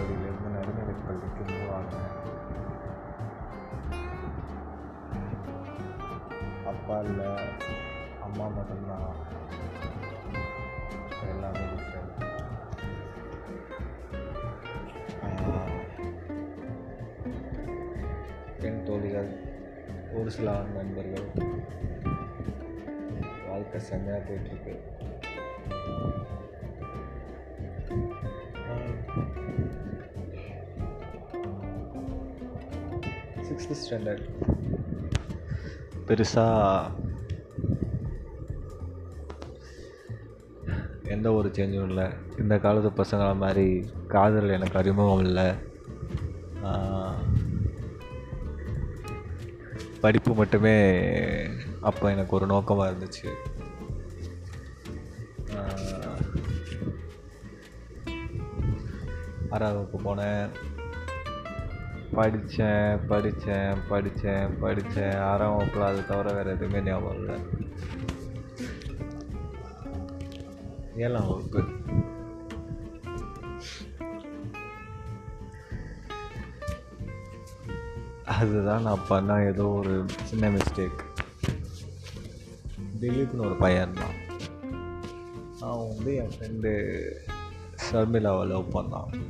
துவக்கப்பள்ளியிலேருந்து நடுநிலைப் பள்ளிக்கு மூவ் ஆனேன் அப்பா இல்லை அம்மா மட்டும்தான். எல்லாமே டிஃப்ரெண்ட் பெண் தோழிகள் ஒரு சில ஆண் நண்பர்கள் வாழ்க்கை செம்மையாக போயிட்டுருக்கு சிக்ஸ்த்து ஸ்டாண்டர்ட் பெருசாக எந்த ஒரு சேஞ்சும் இல்லை. இந்த காலத்து பசங்களை மாதிரி காதல் எனக்கு அறிமுகம் இல்லை. படிப்பு மட்டுமே அப்போ எனக்கு ஒரு நோக்கமாக இருந்துச்சு. ஆறாவது வகுப்பு போனேன். படித்தேன் படித்தேன் படித்தேன் படித்தேன் ஆறாம் வகுப்பில் அது தவிர வேறு எதுவுமே ஞாபகம் இல்லை. ஏழாம் வகுப்பு. அதுதான் நான் பண்ண ஏதோ ஒரு சின்ன மிஸ்டேக் திலீப்னு ஒரு பையன் இருந்தான். அவன் வந்து என் ஃப்ரெண்டு ஷர்மிளாவை லவ் பண்ணான்.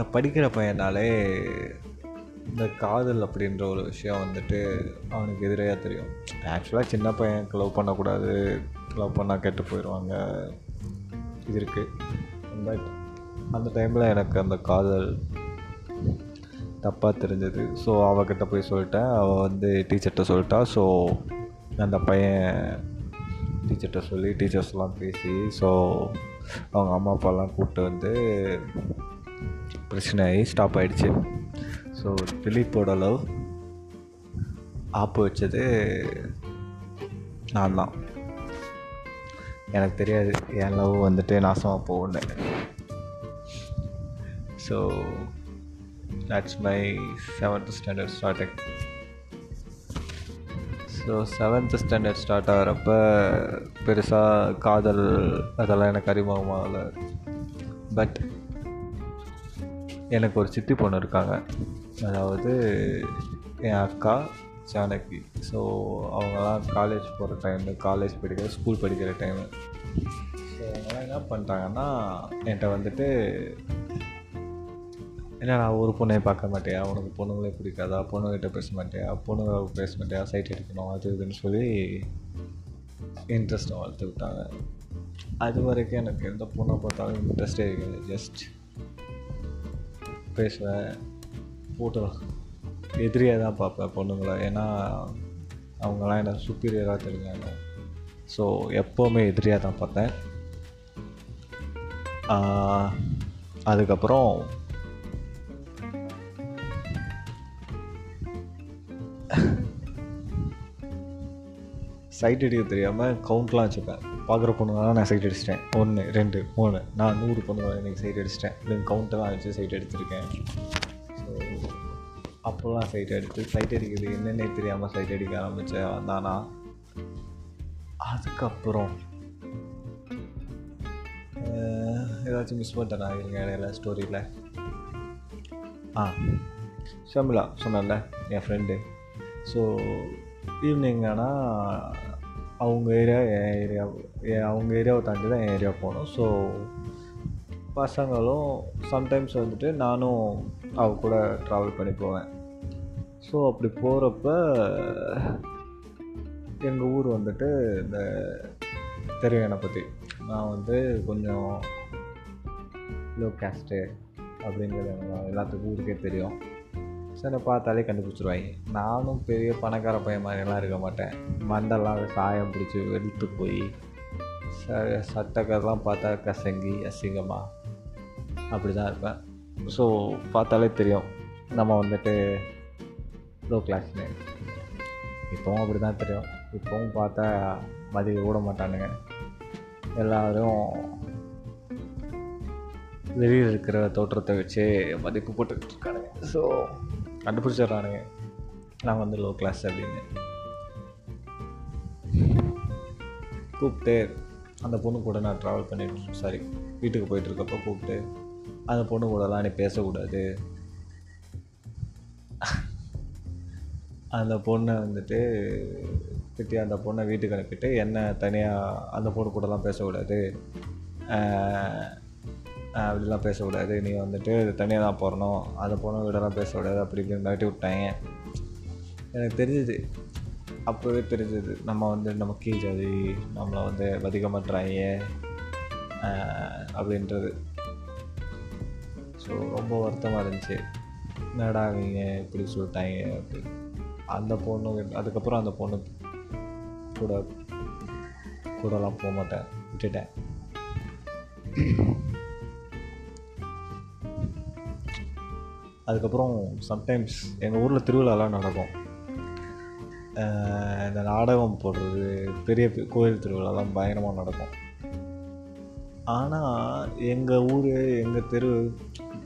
இந்த படிக்கிற பையனாலே இந்த காதல் அப்படின்ற ஒரு விஷயம் வந்துட்டு அவனுக்கு எதிரையாக தெரியும். ஆக்சுவலாக சின்ன பையன் லவ் பண்ணக்கூடாது. லவ் பண்ணால் கெட்டு போயிடுவாங்க இது இருக்குது பட் அந்த டைமில் எனக்கு அந்த காதல் தப்பாக தெரிஞ்சது. ஸோ அவகிட்ட போய் சொல்லிட்டேன். அவள் வந்து டீச்சர்கிட்ட சொல்லிட்டா. ஸோ அந்த பையன் டீச்சர்கிட்ட சொல்லி டீச்சர்ஸ்லாம் பேசி ஸோ அவங்க அம்மா அப்பாலாம் கூப்பிட்டு வந்து பிரச்சனை ஆகி ஸ்டாப் ஆகிடுச்சு ஸோ திலீப்போட லவ் ஆப்பு வச்சது நான் தான். எனக்கு தெரியாது என் லவ் வந்துட்டு நாசமாக போகணும் so that's my seventh standard starting so seventh standard start ஆகிறப்ப பெருசாக காதல் அதெல்லாம் எனக்கு அறிமுகமாகலை. பட் எனக்கு ஒரு சித்தி பொண்ணு இருக்காங்க. அதாவது என் அக்கா ஜானகி. ஸோ அவங்களாம் காலேஜ் போகிற டைமு காலேஜ் படிக்கிற ஸ்கூல் படிக்கிற டைமு ஸோ அவங்களாம் என்ன பண்ணிட்டாங்கன்னா என்கிட்ட வந்துட்டு என்ன நான் ஒரு பொண்ணையும் பார்க்க மாட்டேயா உனக்கு பொண்ணுங்களே பிடிக்காதா? பொண்ணுங்கிட்ட பேச மாட்டேயா பொண்ணுங்க பேச மாட்டேயா சைட் எடுக்கணும். அது இதுன்னு சொல்லி இன்ட்ரெஸ்ட்டை வளர்த்து விட்டாங்க. அது வரைக்கும் எனக்கு எந்த பொண்ணை பார்த்தாலும் இன்ட்ரெஸ்டே இருக்காது. ஜஸ்ட் பேசுவேன். ஃபோட்டோ எதிரியாக தான் பார்ப்பேன் பொண்ணுங்களை. ஏன்னா அவங்களாம் எனக்கு சுப்பீரியராக தெரிஞ்சாங்க. ஸோ எப்போவுமே எதிரியாக தான் பார்த்தேன் அதுக்கப்புறம் சைட் அடிக்க தெரியாமல் கவுண்ட்லாம் வச்சுப்பேன் பார்க்குற பொண்ணுங்களாம் நான் சைட் அடிச்சிட்டேன். ஒன்று ரெண்டு மூணு. நான் நூறு பொண்ணுங்களை இன்றைக்கி சைட் அடிச்சிட்டேன். இல்லைங்க கவுண்ட்டெல்லாம் வச்சு சைட் அடிச்சிருக்கேன் ஸோ அப்போல்லாம் சைட் அடித்து சைட் அடிக்கிறது என்னென்னே தெரியாமல் சைட் அடிக்க ஆரம்பித்தேன் வந்தானா? அதுக்கப்புறம் ஏதாச்சும் மிஸ் பண்ணிட்டேன் இருங்க இடையில ஸ்டோரியில் ஆ ஷமிலா சொன்னல என் ஃப்ரெண்டு ஸோ ஈவினிங் ஆனால் அவங்க ஏரியா என் ஏரியா அவங்க ஏரியாவை தாண்டி தான் என் ஏரியா போகணும் ஸோ பசங்களும் சம்டைம்ஸ் வந்துட்டு நானும் அவ கூட ட்ராவல் பண்ணி போவேன். ஸோ அப்படி போகிறப்ப எங்கள் ஊர் வந்துட்டு இந்த தெரியும் என்னை பற்றி நான் வந்து கொஞ்சம் லோ கேஸ்ட்டு அப்படிங்கிறது எல்லாத்துக்கும் ஊருக்கே தெரியும். ஸோ பார்த்தாலே கண்டுபிடிச்சிருவாங்க. நானும் பெரிய பணக்கார பையன் மாதிரிலாம் இருக்க மாட்டேன். மண்டெல்லாம் சாயம் பிடிச்சி வெளுத்து போய் ச சட்டக்கரெலாம் பார்த்தா கசங்கி அசிங்கமாக அப்படி தான் இருப்பேன். ஸோ பார்த்தாலே தெரியும். நம்ம வந்துட்டு லோ கிளாஸ்னு இப்போவும் அப்படி தான் தெரியும். இப்போவும் பார்த்தா மதிக்க கூட மாட்டானுங்க. எல்லோரும் வெளியில் இருக்கிற தோற்றத்தை வச்சு மதிப்பு போட்டுக்கிட்டு இருக்கானுங்க. ஸோ கண்டுபிடிச்சிடுறானுங்க. நான் வந்து லோ கிளாஸ் அப்படின்னு. கூப்பிட்டு அந்த பொண்ணு கூட நான் ட்ராவல் பண்ணிட்டு சாரி வீட்டுக்கு போயிட்டுருக்கப்போ கூப்பிட்டு அந்த பொண்ணு கூடலாம் நீ பேசக்கூடாது. அந்த பொண்ணை வந்துட்டு திட்டி அந்த பொண்ணை வீட்டுக்கு அனுப்பிட்டு என்ன தனியாக அந்த பொண்ணு கூடலாம் பேசக்கூடாது. அப்படிலாம் பேசக்கூடாது நீ வந்துட்டு தனியாக தான் போடணும் அதை பொண்ணை வீடெல்லாம் பேசக்கூடாது அப்படி இப்படின்னு மிரட்டி விட்டாங்க. எனக்கு தெரிஞ்சது. அப்போவே தெரிஞ்சது. நம்ம வந்து நம்ம கீழ் ஜாதி நம்மளை வந்து வதிக்க மாட்டுறாங்க அப்படின்றது. ஸோ ரொம்ப வருத்தமாக இருந்துச்சு. என்னடா அவங்க இப்படி சொல்லிட்டாங்க அப்படி. அந்த பொண்ணு அதுக்கப்புறம் அந்த பொண்ணு கூட கூடலாம் போக மாட்டேன். விட்டுட்டேன். அதுக்கப்புறம் சம்டைம்ஸ் எங்கள் ஊரில் திருவிழாலாம் நடக்கும். இந்த நாடகம் போடுறது பெரிய கோயில் திருவிழாலாம் பயங்கரமாக நடக்கும். ஆனால் எங்கள் ஊர் எங்கள் தெரு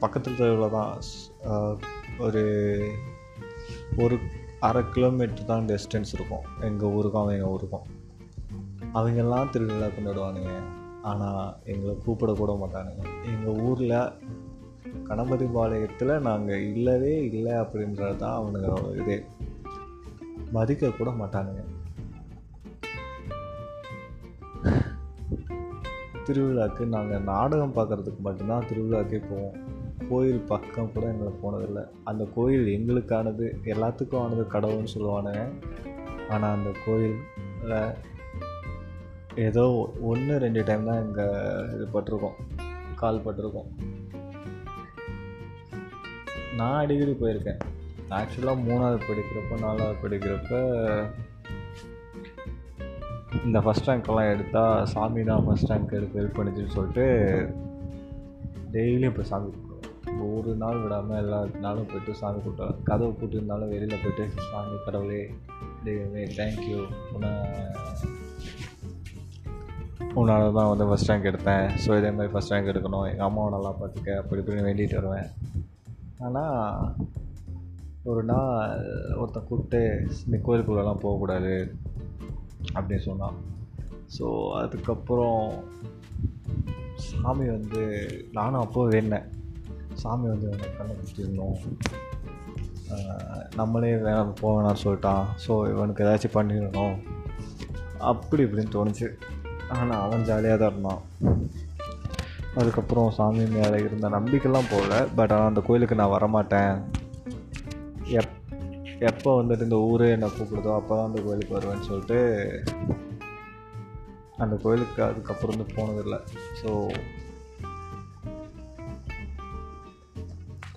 பக்கத்து தெருவில் தான் ஒரு ஒரு அரை கிலோமீட்டர் தான் டிஸ்டன்ஸ் இருக்கும். எங்கள் ஊருக்கும் அவங்க ஊருக்கும். அவங்கெல்லாம் திருவிழா கொண்டாடுவானுங்க. ஆனால் எங்களை கூப்பிடக்கூட மாட்டானுங்க. எங்கள் ஊரில் கணபதி பாளையத்தில் நாங்கள் இல்லவே இல்லை அப்படின்றது தான் அவனுங்களோட இதே. மதிக்க கூட மாட்டானுங்க. திருவிழாக்கு நாங்கள் நாடகம் பார்க்குறதுக்கு மட்டும்தான் திருவிழாக்கே போவோம். கோயில் பக்கம் கூட எங்களை போனதில்லை. அந்த கோயில் எங்களுக்கானது எல்லாத்துக்கும் ஆனது கடவுள்னு சொல்லுவானுங்க. ஆனால் அந்த கோயிலில் ஏதோ ஒன்று ரெண்டு டைம் தான் இங்கே இது பட்டிருக்கோம். கால் பட்டிருக்கோம். நான் அடிக்கடி போயிருக்கேன். ஆக்சுவலாக மூணாவது படிக்கிறப்ப நாலாவது படிக்கிறப்ப இந்த ஃபஸ்ட் ரேங்க்லாம் எடுத்தால் சாமி தான் ஃபஸ்ட் ரேங்க் எடுத்து ஹெல்ப் பண்ணிச்சுன்னு சொல்லிட்டு டெய்லியும் இப்போ சாமி கும்பிடுவேன். ஒரு நாள் விடாமல் எல்லா நாளும் போய்ட்டு சாமி கும்பிடுவேன். கதவை பூட்டிருந்தாலும் வெளியில் போய்ட்டு சாமி கடவுளே தெய்வமே தேங்க்யூ உன்னை உன்னால் தான் வந்து ஃபஸ்ட் ரேங்க் எடுத்தேன். ஸோ இதே மாதிரி ஃபஸ்ட் ரேங்க் எடுக்கணும். எங்கள் அம்மாவை நல்லா பார்த்துக்க அப்படி இப்படின்னு வேண்டிகிட்டு வருவேன். ஆனால் ஒரு நாள் ஒருத்தன் கூப்பிட்டு இந்த கோயிலுக்குள்ளெல்லாம் போகக்கூடாது அப்படின்னு சொன்னான். ஸோ அதுக்கப்புறம் சாமி வந்து நானும் அப்போ வேணேன் சாமி வந்து எனக்கு கண்டுபிடிச்சிருந்தோம் நம்மளே வேணாம் போக வேணாம்னு சொல்லிட்டான். ஸோ இவனுக்கு ஏதாச்சும் பண்ணிடணும். அப்படி இப்படின்னு தோணுச்சு. ஆனால் அவன் ஜாலியாக தான் இருந்தான். அதுக்கப்புறம் சாமி மேலே இருந்த நம்பிக்கைலாம் போகல பட் ஆனால் அந்த கோயிலுக்கு நான் வரமாட்டேன். எப் எப்போ வந்துட்டு இந்த ஊரே என்னை கூப்பிடுதோ அப்போ தான் அந்த கோயிலுக்கு வருவேன்னு சொல்லிட்டு அந்த கோயிலுக்கு அதுக்கப்புறம் வந்து போனதில்லை ஸோ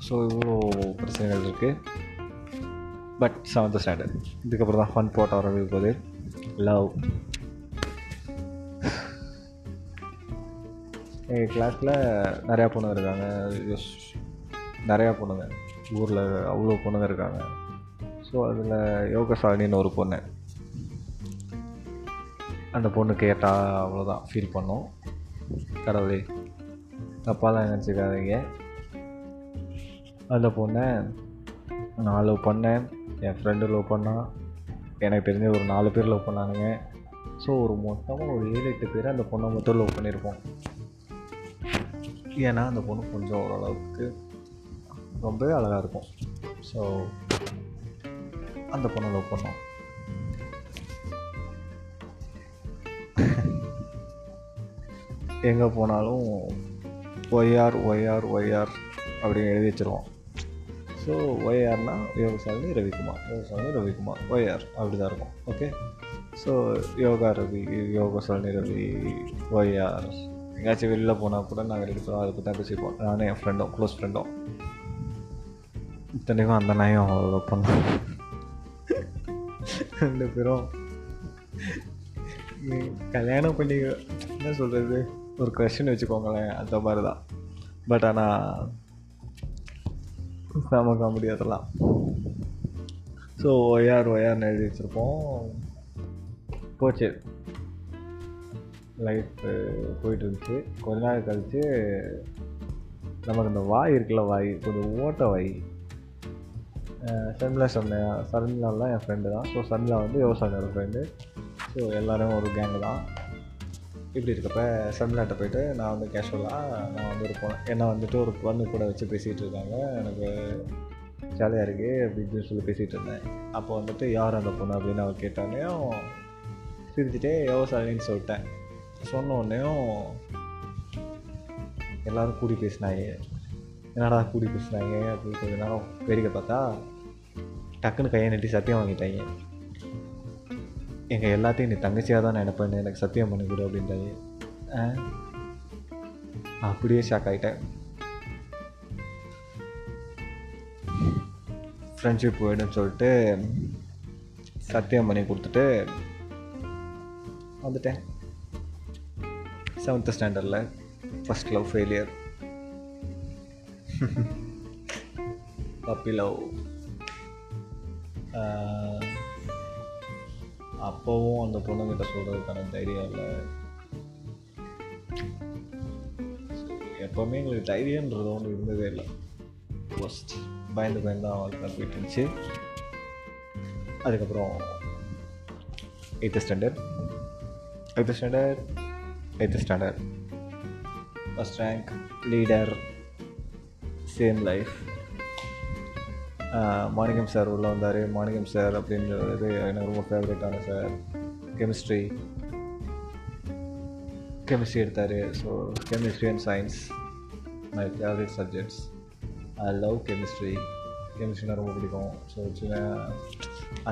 ஸோ இவ்வளோ பிரச்சனைகள் இருக்குது பட் செவன்த் ஸ்டாண்டர்ட் இதுக்கப்புறம் தான் ஃபன் போட்ட வரவே போகுது. லவ் எங்கள் கிளாஸில் நிறையா பொண்ணுங்க இருக்காங்க. நிறையா பொண்ணுங்க. ஊரில் அவ்வளோ பொண்ணுங்க இருக்காங்க. ஸோ அதில் யோகசாலினின்னு ஒரு பொண்ணு. அந்த பொண்ணு கேட்டால் அவ்வளோதான் ஃபீல் பண்ணோம். கடவுளே தப்பாலாம் நினச்சிக்காதீங்க. அந்த பொண்ணை நான் லவ் பண்ணேன். என் ஃப்ரெண்டு லவ் பண்ணான் எனக்கு தெரிஞ்ச ஒரு நாலு பேர் லவ் பண்ணானுங்க. ஸோ ஒரு மொத்தமாக ஒரு ஏழு எட்டு பேர் அந்த பொண்ணை மட்டும் லவ் பண்ணியிருப்போம். ஏன்னா அந்த பொண்ணு கொஞ்சம் ஓரளவுக்கு ரொம்பவே அழகாக இருக்கும். ஸோ அந்த பொண்ணை லவ் பண்ணோம். எங்கே போனாலும் ஒய்ஆர் ஒய்ஆர் ஒய்ஆர் அப்படின்னு எழுதி வச்சுருவோம். ஸோ ஒய்ஆர்னா யோகசாலினி ரவிக்குமார் யோகசாலினி ரவிக்குமார் ஒய்ஆர் அப்படி தான் இருக்கும். Okay so Yoga Ravi Yogashalini Ravi Y R. எங்கேயாச்சும் வெளியில் போனால் கூட நாங்கள் ரெடி பண்ணுவோம் அதை பற்றி தான் பேசிப்போம் நானும் என் ஃப்ரெண்டும் க்ளோஸ் ஃப்ரெண்டும் இத்தனைக்கும் அந்த நாயும் அவ்வளோ பண்ணோம் ரெண்டு பேரும் கல்யாணம் பண்ணி என்ன சொல்கிறது ஒரு கொஷின் வச்சுக்கோங்களேன் அந்த மாதிரி தான் பட் ஆனால் செம காமெடி அதெல்லாம். ஸோ ஒய்ஆர் ஒய்ஆர்னு எழுதி வச்சுருப்போம். போச்சு. லைஃப் போயிட்டு இருந்துச்சு கொஞ்ச நாள் கழித்து நமக்கு இந்த வாய் இருக்குல்ல வாய் கொஞ்சம் ஓட்ட வாய். ஷர்மிளா சொன்னேன் சர்மிளாலாம் என் ஃப்ரெண்டு தான். ஸோ சர்மிளா வந்து யோசானோட ஃப்ரெண்டு ஸோ எல்லோரும் ஒரு கேங்கு தான். இப்படி இருக்கப்ப சர்மிளாட்ட போயிட்டு நான் வந்து கேஷுவலாக நான் வந்து இருப்பேன் என்னை வந்துட்டு ஒரு பொண்ணு கூட வச்சு பேசிகிட்டு இருக்காங்க எனக்கு ஜாலியாக இருக்குது அப்படின்னு சொல்லி பேசிகிட்டு இருந்தேன். அப்போ வந்துட்டு யார் அந்த பொண்ணு அப்படின்னு அவர் கேட்டாலையும் சிரிச்சுட்டே யோசாலின்னு சொல்லிட்டேன். சொன்ன உடனேயும் எல்லோரும் கூடி பேசினாங்க. என்னடா கூடி பேசுகிறாங்க அப்படின்னு கொஞ்ச நேரம் வேடிக்கை பார்த்தா டக்குன்னு கையை நட்டி சத்தியம் வாங்கிட்டாங்க. எங்கள் எல்லாத்தையும் நீ தங்கச்சியாக தான் நினைப்பேன் எனக்கு சத்தியம் பண்ணி கொடு அப்படின்ட்டாங்க. அப்படியே ஷாக் ஆகிட்டேன் ஃப்ரெண்ட்ஷிப் போயிடுன்னு சொல்லிட்டு சத்தியம் பண்ணி கொடுத்துட்டு வந்துட்டேன். செவன்த்து ஸ்டாண்டர்டில் first love failure puppy love அப்போவும் அந்த பொண்ணுங்கிட்ட சொல்கிறதுக்கான தைரியம் இல்லை. எப்போவுமே எங்களுக்கு தைரியன்றது ஒன்று இருந்ததே இல்லை. ஃபஸ்ட் பயந்து பயந்து வாழ்க்கை போயிட்டு இருந்துச்சு. அதுக்கப்புறம் eighth standard eighth standard eighth standard first rank leader same life Manickam sir உள்ளே வந்தார். மாணிக்கம் சார் அப்படின்றது எனக்கு ரொம்ப ஃபேவரட்டான சார் கெமிஸ்ட்ரி கெமிஸ்ட்ரி எடுத்தார். So chemistry and science my favourite subjects I love chemistry கெமிஸ்ட்ரினா ரொம்ப பிடிக்கும். ஸோ சின்ன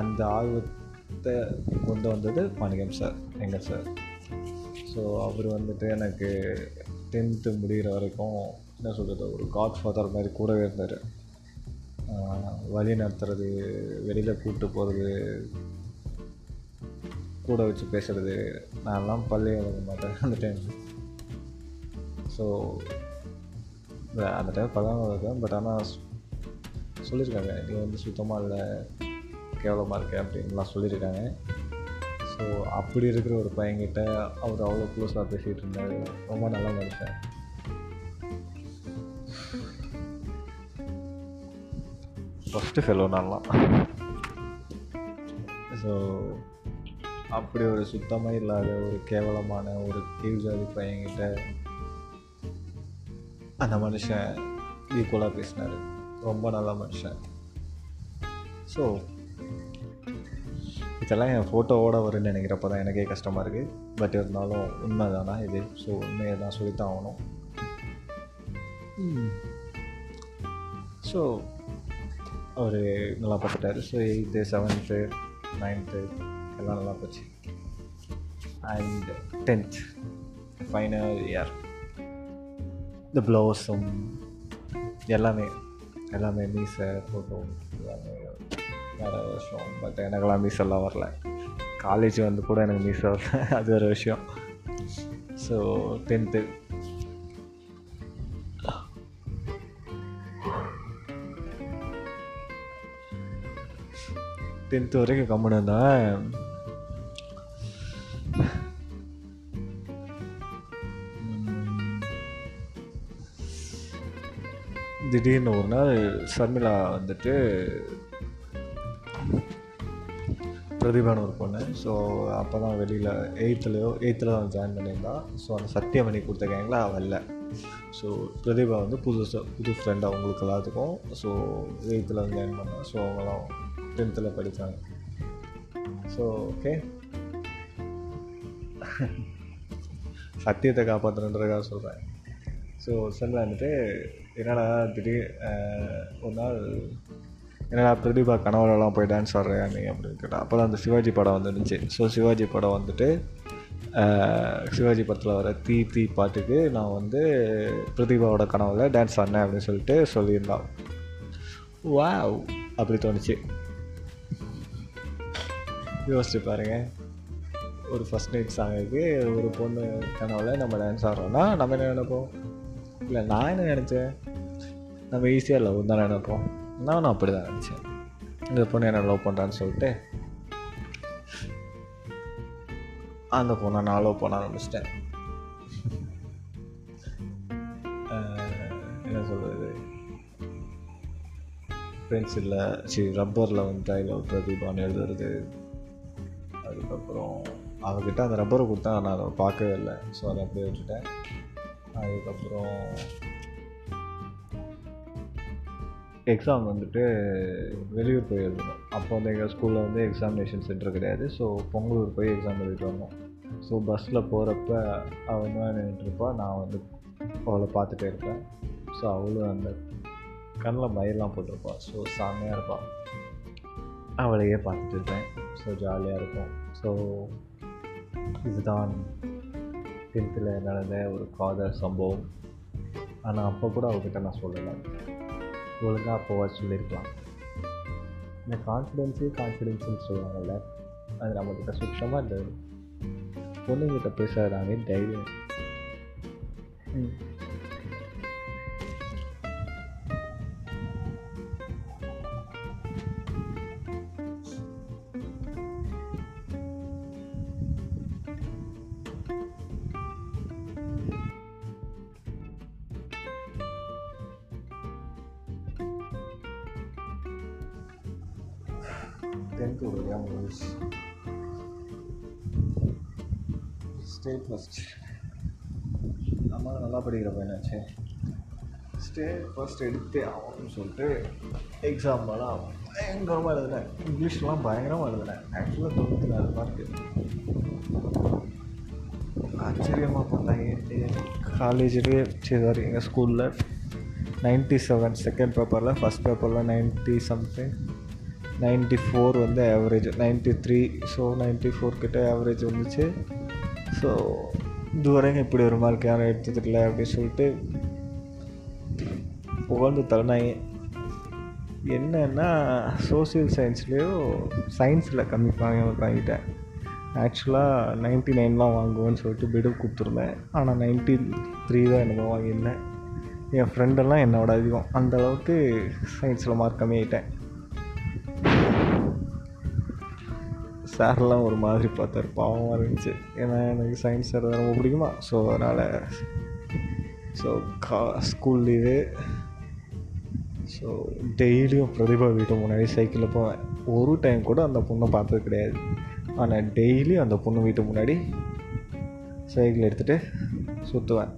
அந்த ஆர்வத்தை கொண்டு வந்தது மாணிக்கம் சார் எங்கள் சார் ஸோ அவர் வந்துட்டு எனக்கு டென்த்து முடிகிற வரைக்கும் என்ன சொல்கிறது ஒரு காட் ஃபாதர் மாதிரி கூடவே இருந்தார். வழி நடத்துறது வெளியில் கூப்பிட்டு போகிறது கூட வச்சு பேசுகிறது நான்லாம் பள்ளி வளர்க்க மாட்டேன் அந்த டைம் ஸோ அந்த டைம் பழம் வளர்க்கேன் பட் ஆனால் சொல்லியிருக்காங்க நீ வந்து சுத்தமாக இல்லை கேவலமாக இருக்க அப்படின்லாம் சொல்லியிருக்காங்க. ஸோ அப்படி இருக்கிற ஒரு பையன்கிட்ட அவர் அவ்வளோ க்ளோஸாக பேசிகிட்டு இருந்தார். ரொம்ப நல்ல மனுஷன் ஃபஸ்ட்டு ஃபெலோ நான்லாம். ஸோ அப்படி ஒரு சுத்தமாக இல்லாத ஒரு கேவலமான ஒரு கீழ் ஜாதி பையன்கிட்ட அந்த மனுஷன் ஈக்குவலாக பேசினார். ரொம்ப நல்ல மனுஷன். ஸோ இதெல்லாம் என் ஃபோட்டோவோட வரும்னு நினைக்கிறப்ப தான் எனக்கே கஷ்டமாக இருக்குது பட் இருந்தாலும் உண்மை தானா இது? ஸோ உண்மையை தான் சொல்லித்தான் ஆகணும். ஸோ அவர் நல்லா பார்த்துட்டாரு. ஸோ எயித்து செவன்த்து நைன்த்து எல்லாம் நல்லா போச்சு. அண்ட் டென்த் ஃபைனல் இயர் இந்த ப்ளவுஸும் எல்லாமே எல்லாமே மீசை ஃபோட்டோ எல்லாமே வேறு விஷயம். பட் எனக்கெல்லாம் மீசெல்லாம் வரல. காலேஜ் வந்து கூட எனக்கு மீசை வரல அது ஒரு விஷயம். ஸோ டென்த்து டென்த்து வரைக்கும் கம்முன்னு இருந்தேன் திடீர்னு ஒரு நாள் ஷர்மிளா வந்துட்டு பிரதிபான ஒரு பொண்ணு. ஸோ அப்போ தான் வெளியில் எயித்துலேயோ எயித்தில் தான் ஜாயின் பண்ணியிருந்தான் ஸோ அந்த சத்தியமணி கொடுத்த கேங்கில் அவள் இல்லை. ஸோ பிரதிபா வந்து புதுசு புது ஃப்ரெண்ட் அவங்களுக்கு எல்லாத்துக்கும். ஸோ எயித்தில் வந்து ஜாயின் பண்ணேன் ஸோ அவங்களாம் டென்த்தில் படித்தாங்க ஸோ ஓகே சத்தியத்தை காப்பாற்றுறதுக்காக சொல்கிறேன் ஸோ செல்ல வந்துட்டு என்னடா திடீர் ஒரு நாள் என்னடா பிரதீபா கனவுலலாம் போய் டான்ஸ் ஆடுறியா நீ அப்படின்னு கேட்டால் அப்போ தான் அந்த சிவாஜி படம் வந்துருந்துச்சு. ஸோ சிவாஜி படம் வந்துட்டு சிவாஜி படத்தில் வர தீ தீ பாட்டுக்கு நான் வந்து பிரதீபாவோட கனவில் டான்ஸ் ஆடினேன் அப்படின்னு சொல்லிட்டு சொல்லியிருந்தான் வா அப்படி தோணுச்சு. யோசிச்சு பாருங்கள் ஒரு ஃபஸ்ட் நைட் சாங்குக்கு ஒரு பொண்ணு கனவுல நம்ம டான்ஸ் ஆடுறோன்னா நம்ம என்ன நினைப்போம்? இல்லை நான் என்ன நினச்சேன்? நம்ம ஈஸியாக லவ் தான் நினைப்போம். நானும் அப்படி தான் நினச்சேன். இந்த பொண்ணு என்ன லவ் பண்ணுறான்னு சொல்லிட்டு அந்த பொண்ணை நான் லவ் பண்ண ஆரம்பிச்சிட்டேன் என்ன சொல்கிறது பென்சிலில் சரி ரப்பரில் வந்து ஐ லவ் பிரதீபான்னு எழுதுறது. அதுக்கப்புறம் அவகிட்ட அந்த ரப்பரை கொடுத்தா நான் அதை பார்க்கவே இல்லை. ஸோ அதை அப்படியே விட்டுட்டேன். அதுக்கப்புறம் எக்ஸாம் வந்துட்டு வெளியூர் போய் எழுதணும் அப்போ வந்து எங்கள் ஸ்கூலில் வந்து எக்ஸாமினேஷன் சென்டர் கிடையாது. ஸோ பொங்கலூர் போய் எக்ஸாம் எழுதிட்டு வந்தோம். ஸோ பஸ்ஸில் போகிறப்ப அவள் தான் நின்றுருப்பா நான் வந்து அவளை பார்த்துட்டே இருப்பேன். ஸோ அவளும் அந்த கண்ணில் மயிலாம் போட்டிருப்பாள் ஸோ செம்மையாக இருப்பாள் அவளையே பார்த்துட்டு இருப்பேன். ஸோ ஜாலியாக இருக்கும். ஸோ இதுதான் டென்த்தில் நடந்த ஒரு காதல் சம்பவம். ஆனால் அப்போ கூட அவகிட்ட நான் சொல்லலை. ஒழுங்காக அப்போவா சொல்லியிருக்கலாம் இந்த கான்ஃபிடென்ஸே கான்ஃபிடென்ஸ்னு சொல்லுவாங்கல்ல அது நம்மக்கிட்ட சுத்தமாக இந்த பொண்ணுங்கிட்ட பேசுகிறதாவே தைரியம். டென்த் வழியாக முடிஞ்சிச்சு ஸ்டேட் ஃபஸ்ட் அம்மா நல்லா படிக்கிற பையனாச்சே ஸ்டேட் ஃபஸ்ட் எடுத்தே ஆகணும்னு சொல்லிட்டு எக்ஸாம்லாம் பயங்கரமாக எழுதினேன். இங்கிலீஷ்லாம் பயங்கரமாக எழுதினேன். ஆக்சுவலாக தொண்ணூற்றி நாலு மார்க்கு ஆச்சரியமாக பார்த்தாங்க காலேஜ்லேயே சரி சாரி எங்கள் ஸ்கூலில் நைன்ட்டி செவன் செகண்ட் பேப்பரில் ஃபஸ்ட் பேப்பரில் நைன்ட்டி சம்திங் நைன்ட்டி ஃபோர் வந்து average ninety three so ninety four கிட்ட ஆவரேஜ் வந்துச்சு. ஸோ இதுவரைக்கும் இப்படி ஒரு மார்க் யாரும் எடுத்துக்கல அப்படின்னு சொல்லிட்டு புகழ்ந்து தள்ளினாங்க. என்னன்னா சோசியல் சயின்ஸ்லேயோ சயின்ஸில் கம்மி வாங்கிட்டேன். ஆக்சுவலாக நைன்ட்டி நைன்லாம் வாங்குவேன்னு சொல்லிட்டு பிடு கொடுத்துருந்தேன். ஆனால் நைன்ட்டி த்ரீ தான் எனக்கு வாங்கியிருந்தேன். என் ஃப்ரெண்டெல்லாம் என்னோட அதிகம். அந்தளவுக்கு சயின்ஸில் மார்க் கம்மியாயிட்டேன். சார்லாம் ஒரு மாதிரி பார்த்தாரு. பாவமாக இருந்துச்சு. ஏன்னா எனக்கு சயின்ஸ் சார் ரொம்ப பிடிக்குமா. ஸோ அதனால் ஸோ கா ஸ்கூல் லீவு ஸோ டெய்லியும் பிரதிபா வீட்டு முன்னாடி சைக்கிளில் போவேன். ஒரு டைம் கூட அந்த பொண்ணை பார்த்தது கிடையாது. ஆனால் டெய்லியும் அந்த பொண்ணு வீட்டு முன்னாடி சைக்கிள் எடுத்துகிட்டு சுற்றுவேன்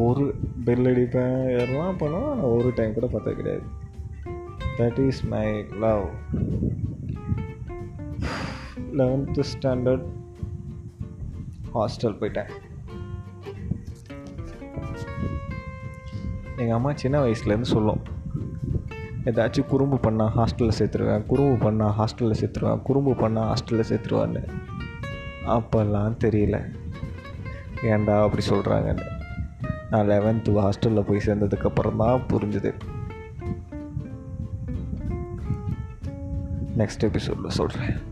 ஒரு பெல் அடிப்பேன். எல்லாம் பண்ணுவேன் ஆனால் ஒரு டைம் கூட பார்த்தது கிடையாது. That is my love eleventh standard hostel போயிட்டேன். எங்கள் அம்மா சின்ன வயசுலேருந்து சொல்லும். ஏதாச்சும் குறும்பு பண்ணால் ஹாஸ்டலில் சேர்த்துருவேன் குறும்பு பண்ணால் ஹாஸ்டலில் சேர்த்துருவேன் குறும்பு பண்ணால் ஹாஸ்டலில் சேர்த்துருவான்னு. அப்போல்லாம் தெரியல. ஏன்டா அப்படி சொல்கிறாங்கன்னு நான் லெவன்த்து ஹாஸ்டலில் போய் சேர்ந்ததுக்கப்புறம் தான் புரிஞ்சுது. நெக்ஸ்ட் எபிசோடில் சொல்கிறேன்